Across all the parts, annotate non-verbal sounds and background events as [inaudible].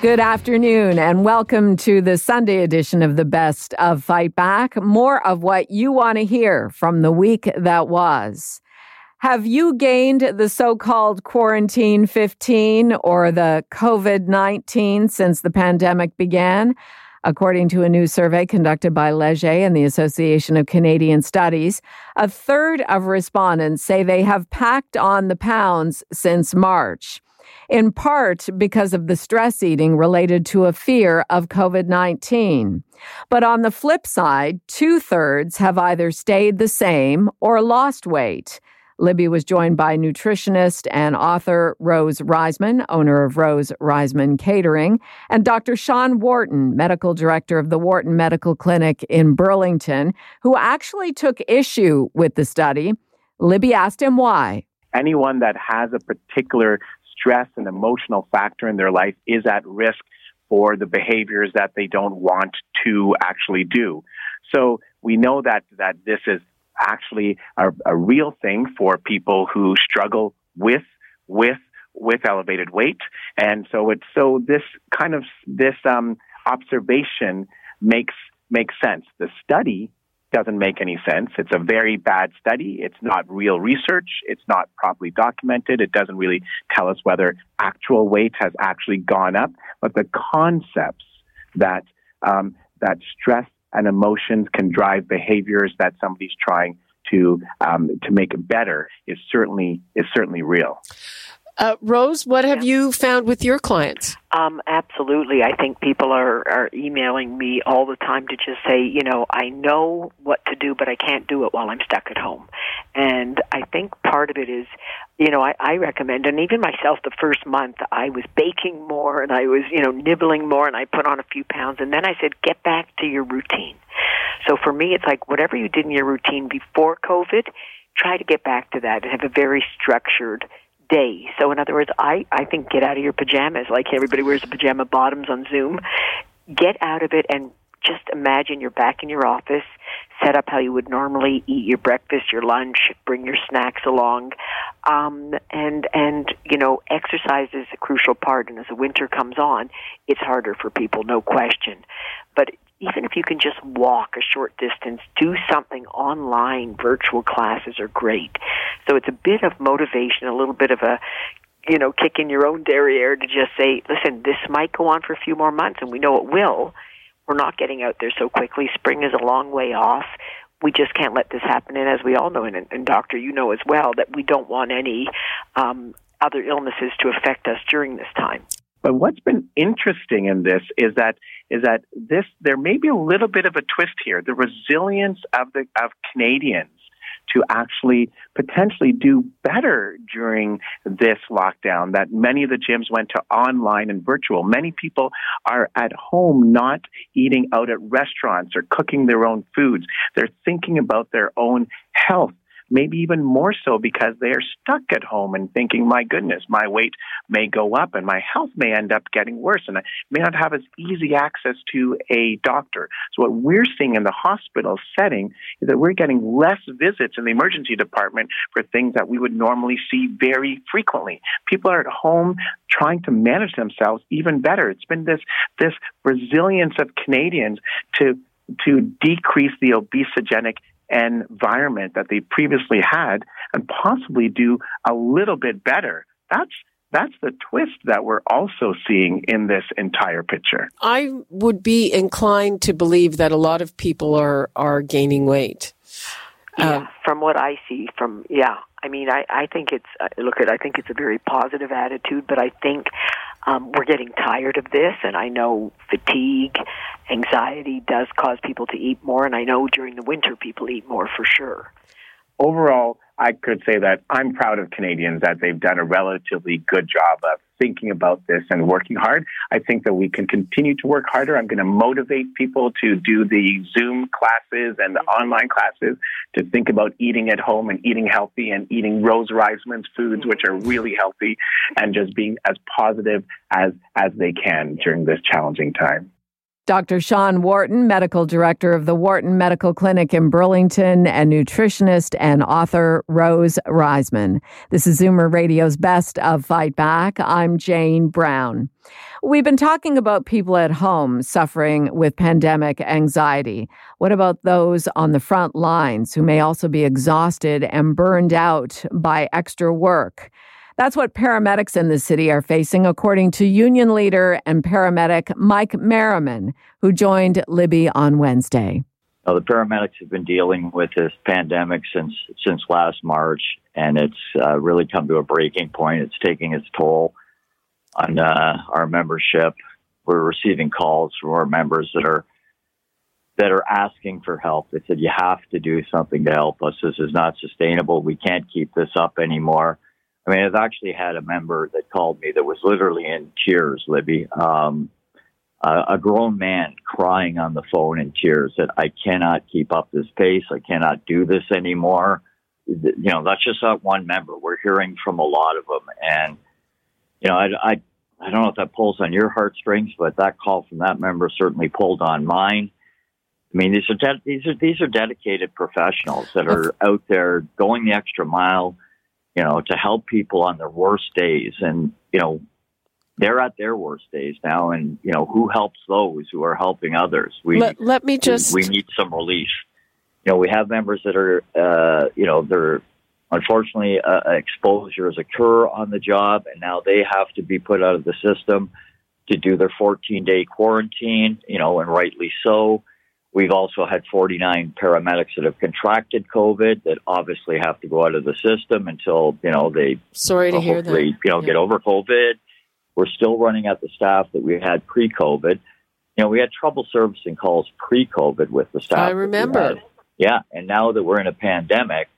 Good afternoon, and welcome to the Sunday edition of the Best of Fight Back. More of what you want to hear from the week that was. Have you gained the so called quarantine 15 or the COVID 19 since the pandemic began? According to a new survey conducted by Leger and the Association of Canadian Studies, a third of respondents say they have packed on the pounds since March in part because of the stress eating related to a fear of COVID 19. But on the flip side, two thirds have either stayed the same or lost weight. Libby was joined by nutritionist and author Rose Reisman, owner of Rose Reisman Catering, and Dr. Sean Wharton, medical director of the Wharton Medical Clinic in Burlington, who actually took issue with the study. Libby asked him why. Anyone that has a particular stress and emotional factor in their life is at risk for the behaviors that they don't want to actually do. So we know that, that this is actually a, a real thing for people who struggle with, with, with elevated weight. And so it's, so this kind of, this, um, observation makes, makes sense. The study doesn't make any sense. It's a very bad study. It's not real research. It's not properly documented. It doesn't really tell us whether actual weight has actually gone up. But the concepts that um, that stress and emotions can drive behaviors that somebody's trying to um, to make better is certainly is certainly real. Uh, Rose, what have yeah. you found with your clients? Um, absolutely. I think people are, are emailing me all the time to just say, you know, I know what to do, but I can't do it while I'm stuck at home. And I think part of it is, you know, I, I recommend, and even myself, the first month, I was baking more and I was, you know, nibbling more and I put on a few pounds. And then I said, get back to your routine. So for me, it's like whatever you did in your routine before COVID, try to get back to that and have a very structured day. So in other words, I, I think get out of your pajamas like everybody wears pajama bottoms on Zoom. Get out of it and just imagine you're back in your office, set up how you would normally eat your breakfast, your lunch, bring your snacks along, um, and and you know exercise is a crucial part. And as the winter comes on, it's harder for people, no question. But even if you can just walk a short distance, do something online, virtual classes are great. So it's a bit of motivation, a little bit of a you know, kick in your own derriere to just say, listen, this might go on for a few more months, and we know it will. We're not getting out there so quickly. Spring is a long way off. We just can't let this happen. And as we all know, and, and Doctor, you know as well, that we don't want any um, other illnesses to affect us during this time. But what's been interesting in this is that is that this there may be a little bit of a twist here. The resilience of the of Canadians to actually potentially do better during this lockdown. That many of the gyms went to online and virtual. Many people are at home not eating out at restaurants or cooking their own foods. They're thinking about their own health maybe even more so because they are stuck at home and thinking, my goodness, my weight may go up and my health may end up getting worse and I may not have as easy access to a doctor. So what we're seeing in the hospital setting is that we're getting less visits in the emergency department for things that we would normally see very frequently. People are at home trying to manage themselves even better. It's been this, this resilience of Canadians to to decrease the obesogenic environment that they previously had and possibly do a little bit better. That's that's the twist that we're also seeing in this entire picture. I would be inclined to believe that a lot of people are are gaining weight. Yeah, uh, from what I see, from yeah, I mean, I I think it's uh, look at I think it's a very positive attitude, but I think um, we're getting tired of this, and I know fatigue, anxiety does cause people to eat more, and I know during the winter people eat more for sure. Overall, I could say that I'm proud of Canadians that they've done a relatively good job of thinking about this and working hard. I think that we can continue to work harder. I'm going to motivate people to do the Zoom classes and the online classes to think about eating at home and eating healthy and eating Rose Reisman's foods, which are really healthy, and just being as positive as as they can during this challenging time. Dr. Sean Wharton, medical director of the Wharton Medical Clinic in Burlington, and nutritionist and author Rose Reisman. This is Zoomer Radio's Best of Fight Back. I'm Jane Brown. We've been talking about people at home suffering with pandemic anxiety. What about those on the front lines who may also be exhausted and burned out by extra work? That's what paramedics in the city are facing, according to union leader and paramedic Mike Merriman, who joined Libby on Wednesday. Now, the paramedics have been dealing with this pandemic since since last March, and it's uh, really come to a breaking point. It's taking its toll on uh, our membership. We're receiving calls from our members that are that are asking for help. They said, "You have to do something to help us. This is not sustainable. We can't keep this up anymore." I mean, I've actually had a member that called me that was literally in tears, Libby. Um, a, a grown man crying on the phone in tears that I cannot keep up this pace. I cannot do this anymore. You know, that's just not one member. We're hearing from a lot of them. And, you know, I, I, I don't know if that pulls on your heartstrings, but that call from that member certainly pulled on mine. I mean, these are de- these are these are dedicated professionals that are out there going the extra mile, you know, to help people on their worst days. And, you know, they're at their worst days now. And, you know, who helps those who are helping others? We, let, let me just. We, we, need some relief. You know, we have members that are, uh, you know, they're, unfortunately, uh, exposures occur on the job, and now they have to be put out of the system to do their 14 day quarantine, you know, and rightly so. We've also had 49 paramedics that have contracted COVID that obviously have to go out of the system until you know they sorry to hear that you know yeah. get over COVID. We're still running at the staff that we had pre-COVID. You know, we had trouble servicing calls pre-COVID with the staff. I remember. Yeah, and now that we're in a pandemic,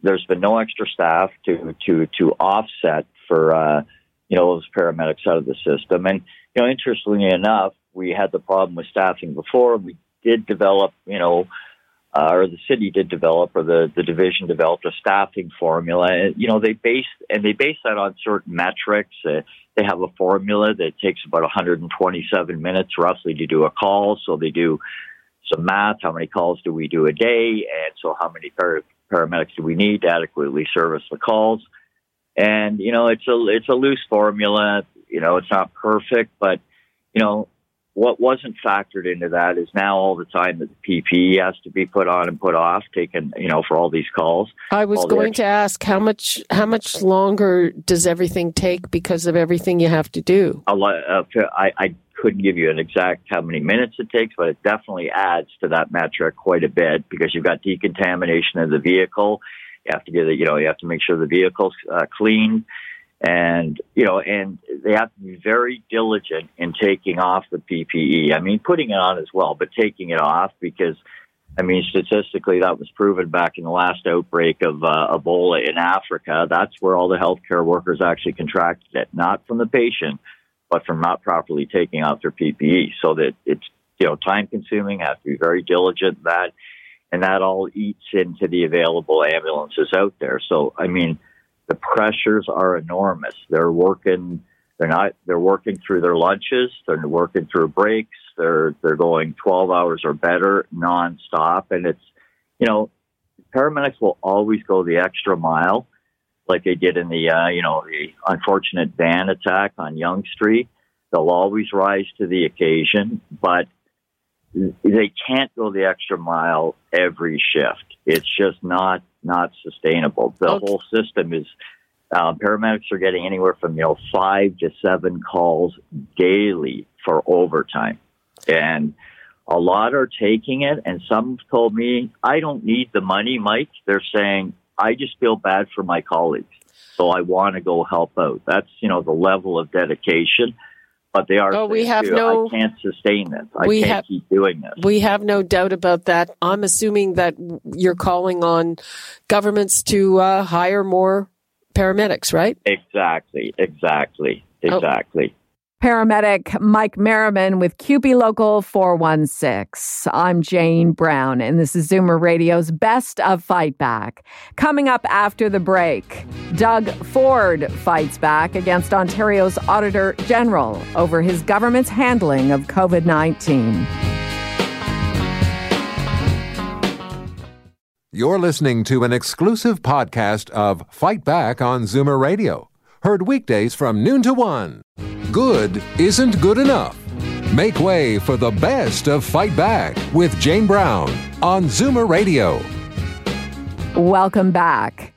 there's been no extra staff to to to offset for uh, you know those paramedics out of the system. And you know, interestingly enough, we had the problem with staffing before. We did develop, you know, uh, or the city did develop, or the, the division developed a staffing formula. And, you know, they base and they base that on certain metrics. Uh, they have a formula that takes about 127 minutes roughly to do a call. So they do some math. How many calls do we do a day? And so how many par- paramedics do we need to adequately service the calls? And you know, it's a it's a loose formula. You know, it's not perfect, but you know, what wasn't factored into that is now all the time that the PPE has to be put on and put off, taken, you know, for all these calls. I was going to ask how much how much longer does everything take because of everything you have to do? A lot, uh, I, I couldn't give you an exact how many minutes it takes, but it definitely adds to that metric quite a bit because you've got decontamination of the vehicle. You have to get it, you know, you have to make sure the vehicle's uh, clean and you know, and they have to be very diligent in taking off the PPE. I mean, putting it on as well, but taking it off because, I mean, statistically, that was proven back in the last outbreak of uh, Ebola in Africa. That's where all the healthcare workers actually contracted it, not from the patient, but from not properly taking off their PPE. So that it's you know time consuming. Have to be very diligent that, and that all eats into the available ambulances out there. So I mean the pressures are enormous. They're working. They're not. They're working through their lunches. They're working through breaks. They're they're going 12 hours or better nonstop, and it's you know paramedics will always go the extra mile, like they did in the uh, you know the unfortunate van attack on Yonge Street. They'll always rise to the occasion, but they can't go the extra mile every shift. It's just not not sustainable. The okay. whole system is. Uh, paramedics are getting anywhere from you know five to seven calls daily for overtime, and a lot are taking it. And some told me, "I don't need the money, Mike." They're saying, "I just feel bad for my colleagues, so I want to go help out." That's you know the level of dedication but they are. Oh, we have too, no. I can't sustain this. I we can't have- keep doing this. We have no doubt about that. I'm assuming that you're calling on governments to uh, hire more paramedics, right? exactly, exactly, Oh. Paramedic Mike Merriman with CUPE Local 416. I'm Jane Brown, and this is Zoomer Radio's Best of Fight Back. Coming up after the break, Doug Ford fights back against Ontario's Auditor General over his government's handling of COVID 19. You're listening to an exclusive podcast of Fight Back on Zoomer Radio. Heard weekdays from noon to one. Good isn't good enough. Make way for the best of Fight Back with Jane Brown on Zoomer Radio. Welcome back.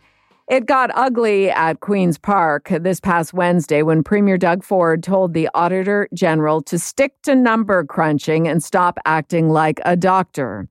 It got ugly at Queen's Park this past Wednesday when Premier Doug Ford told the Auditor General to stick to number crunching and stop acting like a doctor.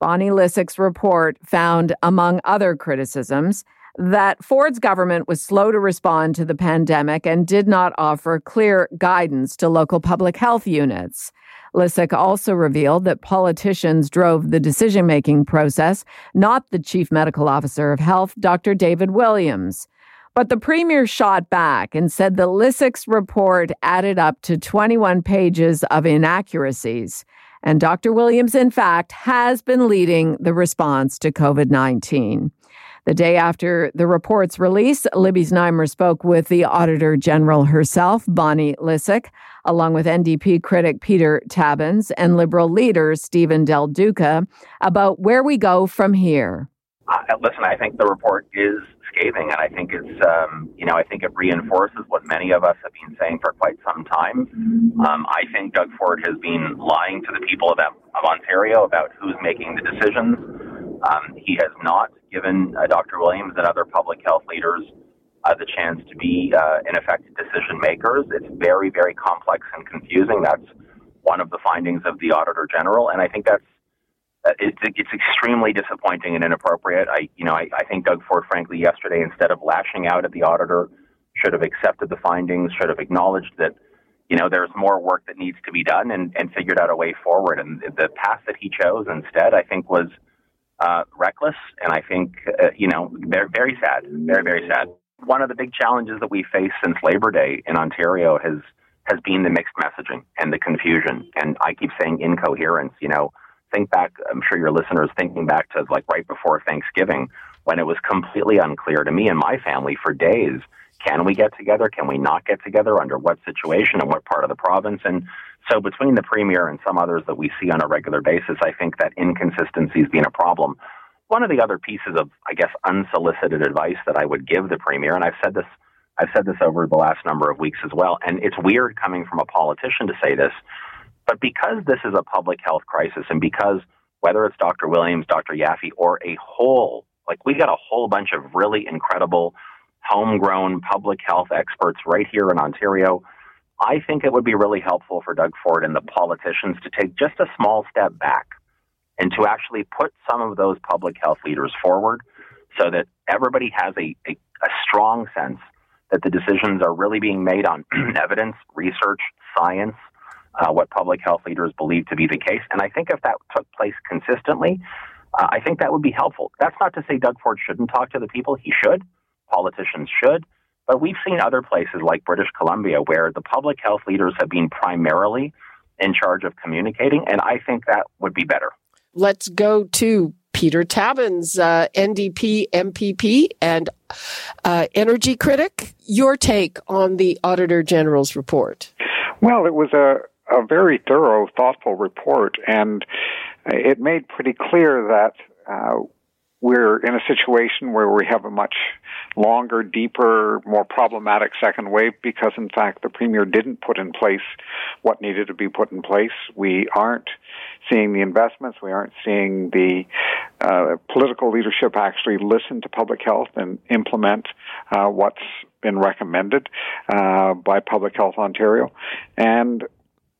Bonnie Lysyk's report found, among other criticisms, that Ford's government was slow to respond to the pandemic and did not offer clear guidance to local public health units. Lysyk also revealed that politicians drove the decision making process, not the chief medical officer of health, Dr. David Williams. But the premier shot back and said that Lysyk's report added up to 21 pages of inaccuracies. And Dr. Williams, in fact, has been leading the response to COVID 19. The day after the report's release, Libby Znaimer spoke with the Auditor General herself, Bonnie Lysyk, along with NDP critic Peter Tabuns and Liberal leader Stephen Del Duca, about where we go from here. Uh, listen, I think the report is scathing, and I think it's, um, you know, I think it reinforces what many of us have been saying for quite some time. Um, I think Doug Ford has been lying to the people of, of Ontario about who's making the decisions. Um, he has not given uh, Dr. Williams and other public health leaders uh, the chance to be, uh, in effect, decision makers. It's very, very complex and confusing. That's one of the findings of the Auditor General, and I think that's uh, it's, it's extremely disappointing and inappropriate. I, you know, I, I think Doug Ford, frankly, yesterday, instead of lashing out at the auditor, should have accepted the findings, should have acknowledged that, you know, there's more work that needs to be done, and, and figured out a way forward. And the path that he chose instead, I think, was uh, reckless, and I think, uh, you know, very, very sad, very, very sad. One of the big challenges that we face since Labor Day in Ontario has has been the mixed messaging and the confusion. And I keep saying incoherence. You know, think back. I'm sure your listeners thinking back to like right before Thanksgiving when it was completely unclear to me and my family for days. Can we get together? Can we not get together? Under what situation and what part of the province? And so between the premier and some others that we see on a regular basis, I think that inconsistency has been a problem. One of the other pieces of, I guess, unsolicited advice that I would give the premier, and I've said this, I've said this over the last number of weeks as well, and it's weird coming from a politician to say this, but because this is a public health crisis, and because whether it's Dr. Williams, Dr. Yaffe, or a whole, like we got a whole bunch of really incredible homegrown public health experts right here in Ontario. I think it would be really helpful for Doug Ford and the politicians to take just a small step back and to actually put some of those public health leaders forward so that everybody has a, a, a strong sense that the decisions are really being made on [clears throat] evidence, research, science, uh, what public health leaders believe to be the case. And I think if that took place consistently, uh, I think that would be helpful. That's not to say Doug Ford shouldn't talk to the people. He should. Politicians should. But we've seen other places like British Columbia where the public health leaders have been primarily in charge of communicating, and I think that would be better. Let's go to Peter Tabuns, uh, NDP MPP and uh, energy critic. Your take on the Auditor General's report? Well, it was a, a very thorough, thoughtful report, and it made pretty clear that uh, we're in a situation where we have a much longer, deeper, more problematic second wave because, in fact, the premier didn't put in place what needed to be put in place. We aren't seeing the investments. We aren't seeing the uh, political leadership actually listen to public health and implement uh, what's been recommended uh, by Public Health Ontario. And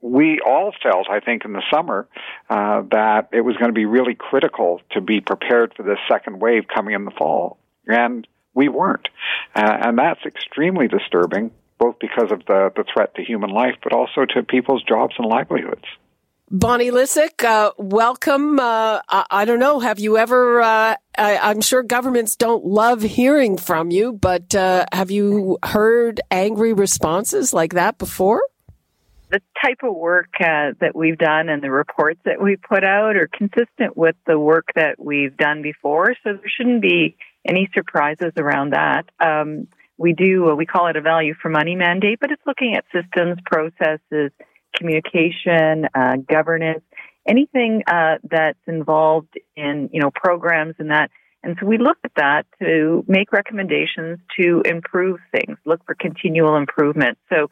we all felt, I think, in the summer uh, that it was going to be really critical to be prepared for this second wave coming in the fall. And we weren't. Uh, and that's extremely disturbing both because of the, the threat to human life, but also to people's jobs and livelihoods. Bonnie Lysyk, uh, welcome. Uh, I, I, don't know. Have you ever? Uh, I, am sure governments don't love hearing from you, but uh, have you heard angry responses like that before? The type of work uh, that we've done and the reports that we put out are consistent with the work that we've done before, so there shouldn't be any surprises around that. Um, we do we call it a value for money mandate, but it's looking at systems, processes communication, uh, governance, anything uh, that's involved in you know programs and that. And so we look at that to make recommendations to improve things, look for continual improvement. So,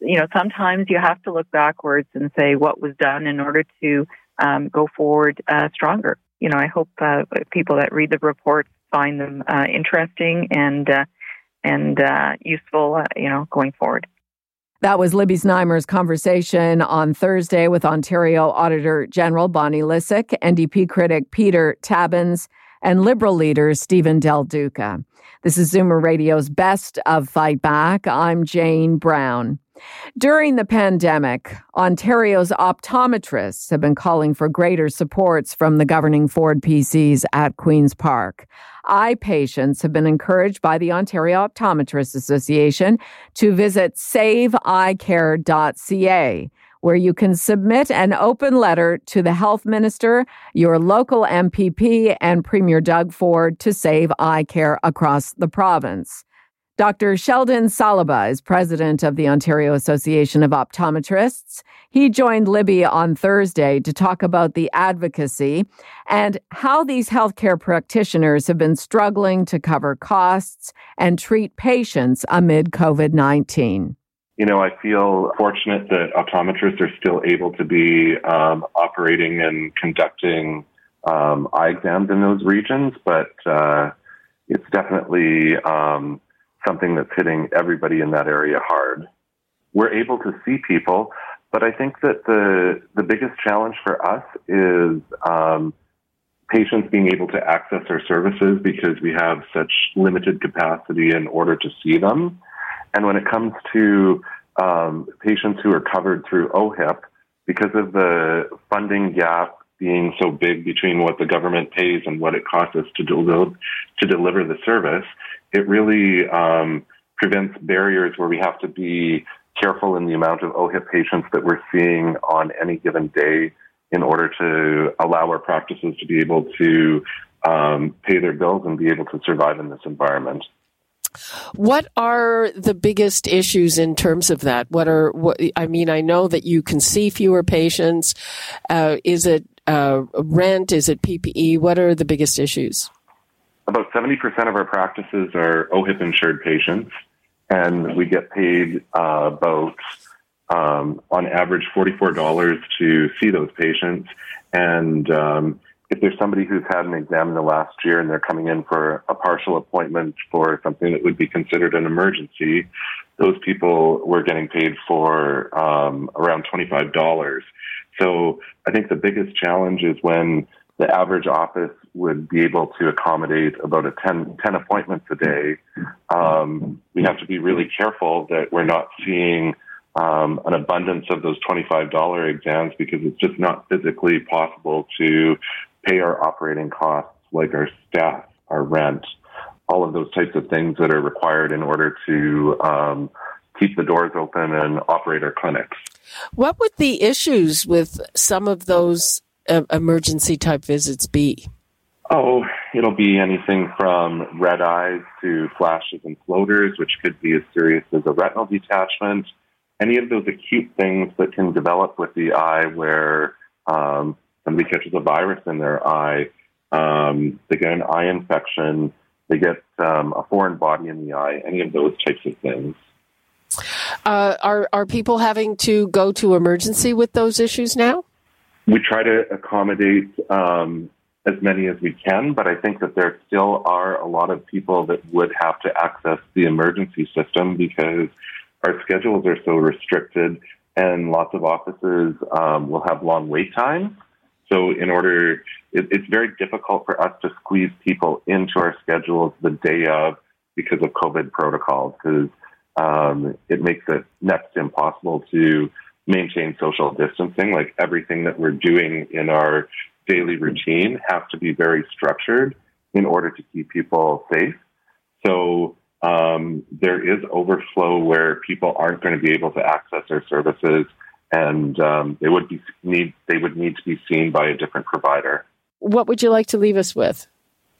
you know, sometimes you have to look backwards and say what was done in order to um, go forward uh, stronger. You know, I hope uh, people that read the reports find them uh, interesting and uh, and useful. you know, going forward. That was Libby Znaimer's conversation on Thursday with Ontario Auditor General Bonnie Lysyk, NDP critic Peter Tabuns, and Liberal leader Stephen Del Duca. This is Zoomer Radio's Best of Fight Back. I'm Jane Brown. During the pandemic, Ontario's optometrists have been calling for greater supports from the governing Ford PCs at Queen's Park. Eye patients have been encouraged by the Ontario Optometrists Association to visit saveeyecare.ca where you can submit an open letter to the health minister, your local MPP, and Premier Doug Ford to save eye care across the province. Dr. Sheldon Salaba is president of the Ontario Association of Optometrists. He joined Libby on Thursday to talk about the advocacy and how these healthcare practitioners have been struggling to cover costs and treat patients amid COVID 19. You know, I feel fortunate that optometrists are still able to be um, operating and conducting um, eye exams in those regions, but uh, it's definitely um, something that's hitting everybody in that area hard. We're able to see people, but I think that the the biggest challenge for us is um, patients being able to access our services because we have such limited capacity in order to see them. And when it comes to um, patients who are covered through OHIP, because of the funding gap being so big between what the government pays and what it costs us to, to deliver the service, it really um, prevents barriers where we have to be careful in the amount of OHIP patients that we're seeing on any given day in order to allow our practices to be able to um, pay their bills and be able to survive in this environment. What are the biggest issues in terms of that? What are what? I mean, I know that you can see fewer patients. Uh, is it uh, rent? Is it PPE? What are the biggest issues? About 70% of our practices are OHIP insured patients, and we get paid uh, about, um, on average, $44 to see those patients. And um, if there's somebody who's had an exam in the last year and they're coming in for a partial appointment for something that would be considered an emergency, those people were getting paid for um, around $25. So I think the biggest challenge is when the average office would be able to accommodate about a 10, 10 appointments a day. Um, we have to be really careful that we're not seeing um, an abundance of those $25 exams because it's just not physically possible to pay our operating costs like our staff, our rent, all of those types of things that are required in order to um, keep the doors open and operate our clinics. What would the issues with some of those uh, emergency type visits be? Oh, it'll be anything from red eyes to flashes and floaters, which could be as serious as a retinal detachment. Any of those acute things that can develop with the eye where um, somebody catches a virus in their eye, um, they get an eye infection, they get um, a foreign body in the eye, any of those types of things. Uh, are are people having to go to emergency with those issues now? We try to accommodate um, as many as we can, but I think that there still are a lot of people that would have to access the emergency system because our schedules are so restricted, and lots of offices um, will have long wait times. So, in order, it, it's very difficult for us to squeeze people into our schedules the day of because of COVID protocols. Because Um, it makes it next impossible to maintain social distancing. Like everything that we're doing in our daily routine has to be very structured in order to keep people safe. So um, there is overflow where people aren't going to be able to access our services, and um, they would be need they would need to be seen by a different provider. What would you like to leave us with?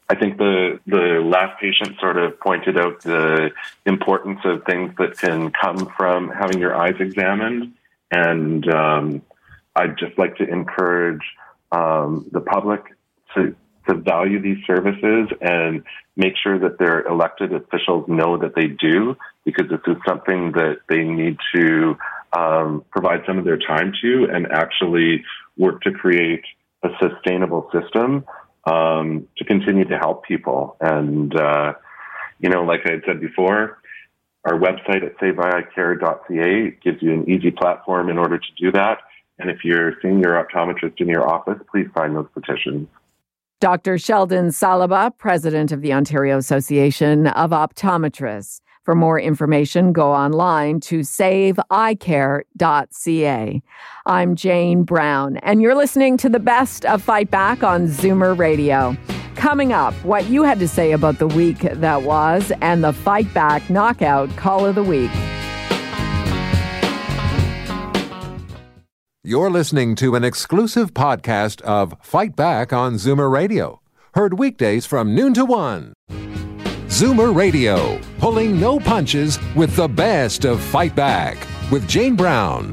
I think the the last patient sort of pointed out the importance of things that can come from having your eyes examined, and um, I'd just like to encourage um, the public to to value these services and make sure that their elected officials know that they do, because this is something that they need to um, provide some of their time to and actually work to create a sustainable system um, to continue to help people. And, uh, you know, like I said before, our website at saveeyecare.ca gives you an easy platform in order to do that. And if you're seeing your optometrist in your office, please sign those petitions. Dr. Sheldon Salaba, president of the Ontario Association of Optometrists. For more information, go online to saveeyecare.ca. I'm Jane Brown, and you're listening to the best of Fight Back on Zoomer Radio. Coming up, what you had to say about the week that was and the Fight Back Knockout Call of the Week. You're listening to an exclusive podcast of Fight Back on Zoomer Radio. Heard weekdays from noon to one. Zoomer Radio, pulling no punches with the best of Fight Back with Jane Brown.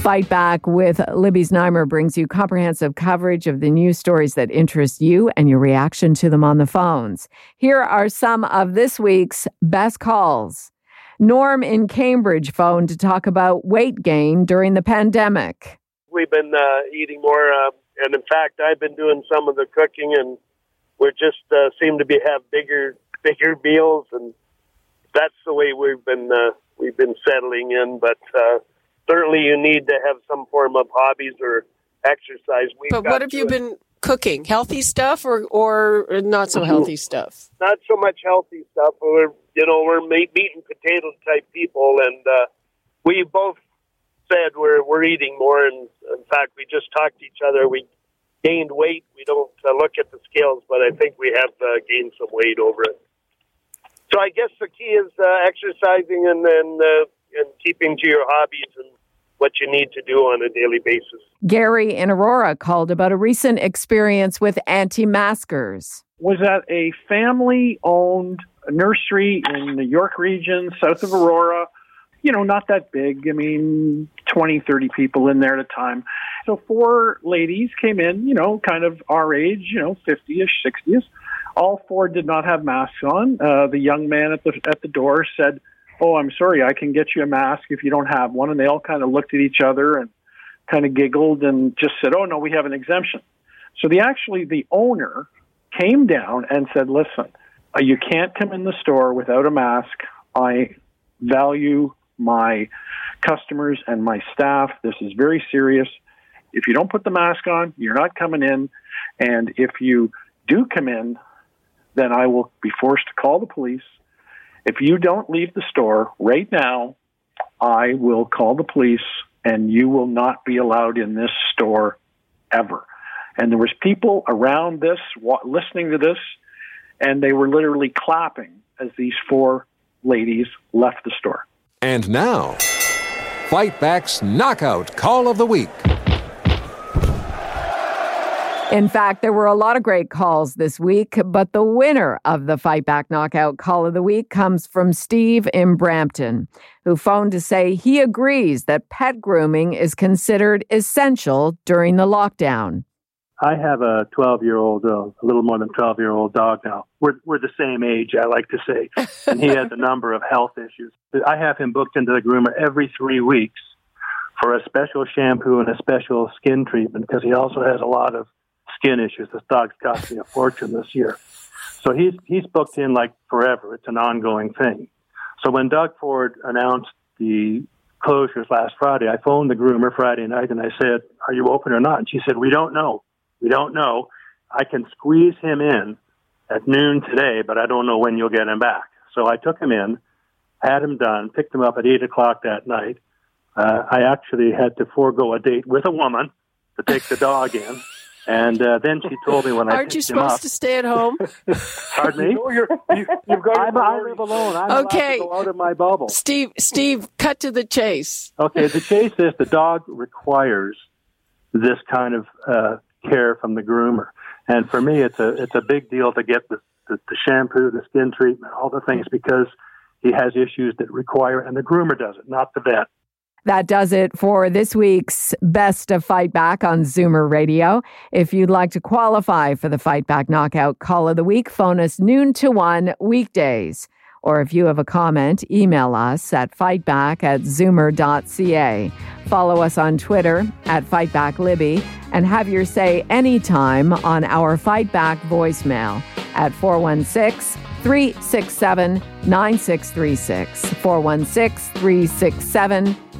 Fight Back with Libby Znaimer brings you comprehensive coverage of the news stories that interest you and your reaction to them on the phones. Here are some of this week's best calls. Norm in Cambridge phoned to talk about weight gain during the pandemic. We've been uh, eating more, uh, and in fact, I've been doing some of the cooking, and we just uh, seem to be have bigger, bigger meals, and that's the way we've been uh, we've been settling in. But uh, certainly, you need to have some form of hobbies or exercise. We've but what have you it. been cooking? Healthy stuff or or not so healthy stuff? Not so much healthy stuff. We're you know, we're meat, and potato type people, and uh, we both said we're we're eating more. And in fact, we just talked to each other. We gained weight. We don't uh, look at the scales, but I think we have uh, gained some weight over it. So I guess the key is uh, exercising and then uh, and keeping to your hobbies and what you need to do on a daily basis. Gary in Aurora called about a recent experience with anti-maskers. Was at a family-owned nursery in the York region, south of Aurora. You know, not that big. I mean, 20, 30 people in there at a time. So four ladies came in, you know, kind of our age, you know, 50-ish, 60s. All four did not have masks on. Uh, the young man at the at the door said, "Oh, I'm sorry, I can get you a mask if you don't have one." And they all kind of looked at each other and kind of giggled and just said, "Oh no, we have an exemption." So the actually the owner came down and said, "Listen, uh, you can't come in the store without a mask. I value my customers and my staff. This is very serious. If you don't put the mask on, you're not coming in. And if you do come in, then I will be forced to call the police. If you don't leave the store right now, I will call the police and you will not be allowed in this store ever. And there was people around this listening to this and they were literally clapping as these four ladies left the store. And now, Fight Back's Knockout Call of the Week. In fact, there were a lot of great calls this week, but the winner of the Fight Back Knockout Call of the Week comes from Steve in Brampton, who phoned to say he agrees that pet grooming is considered essential during the lockdown. I have a 12 year old, uh, a little more than 12 year old dog now. We're, we're the same age, I like to say. And he has a number of health issues. I have him booked into the groomer every three weeks for a special shampoo and a special skin treatment because he also has a lot of skin issues. This dog's cost me a fortune this year. So he's, he's booked in like forever. It's an ongoing thing. So when Doug Ford announced the closures last Friday, I phoned the groomer Friday night and I said, Are you open or not? And she said, We don't know. We don't know. I can squeeze him in at noon today, but I don't know when you'll get him back. So I took him in had him done, picked him up at 8 o'clock that night. Uh, I actually had to forego a date with a woman to take the dog in. And uh, then she told me when I aren't you supposed up, to stay at home? [laughs] Pardon me. No, you're, you, have got I'm, I live alone. I'm okay. to go out of my bubble. Steve, Steve, cut to the chase. Okay, the chase is the dog requires this kind of uh, care from the groomer, and for me, it's a it's a big deal to get the, the the shampoo, the skin treatment, all the things because he has issues that require, and the groomer does it, not the vet. That does it for this week's Best of Fight Back on Zoomer Radio. If you'd like to qualify for the Fight Back Knockout Call of the Week, phone us noon to one weekdays. Or if you have a comment, email us at fightback at zoomer.ca. Follow us on Twitter at FightbackLibby and have your say anytime on our Fightback voicemail at 416 367 9636. 416 367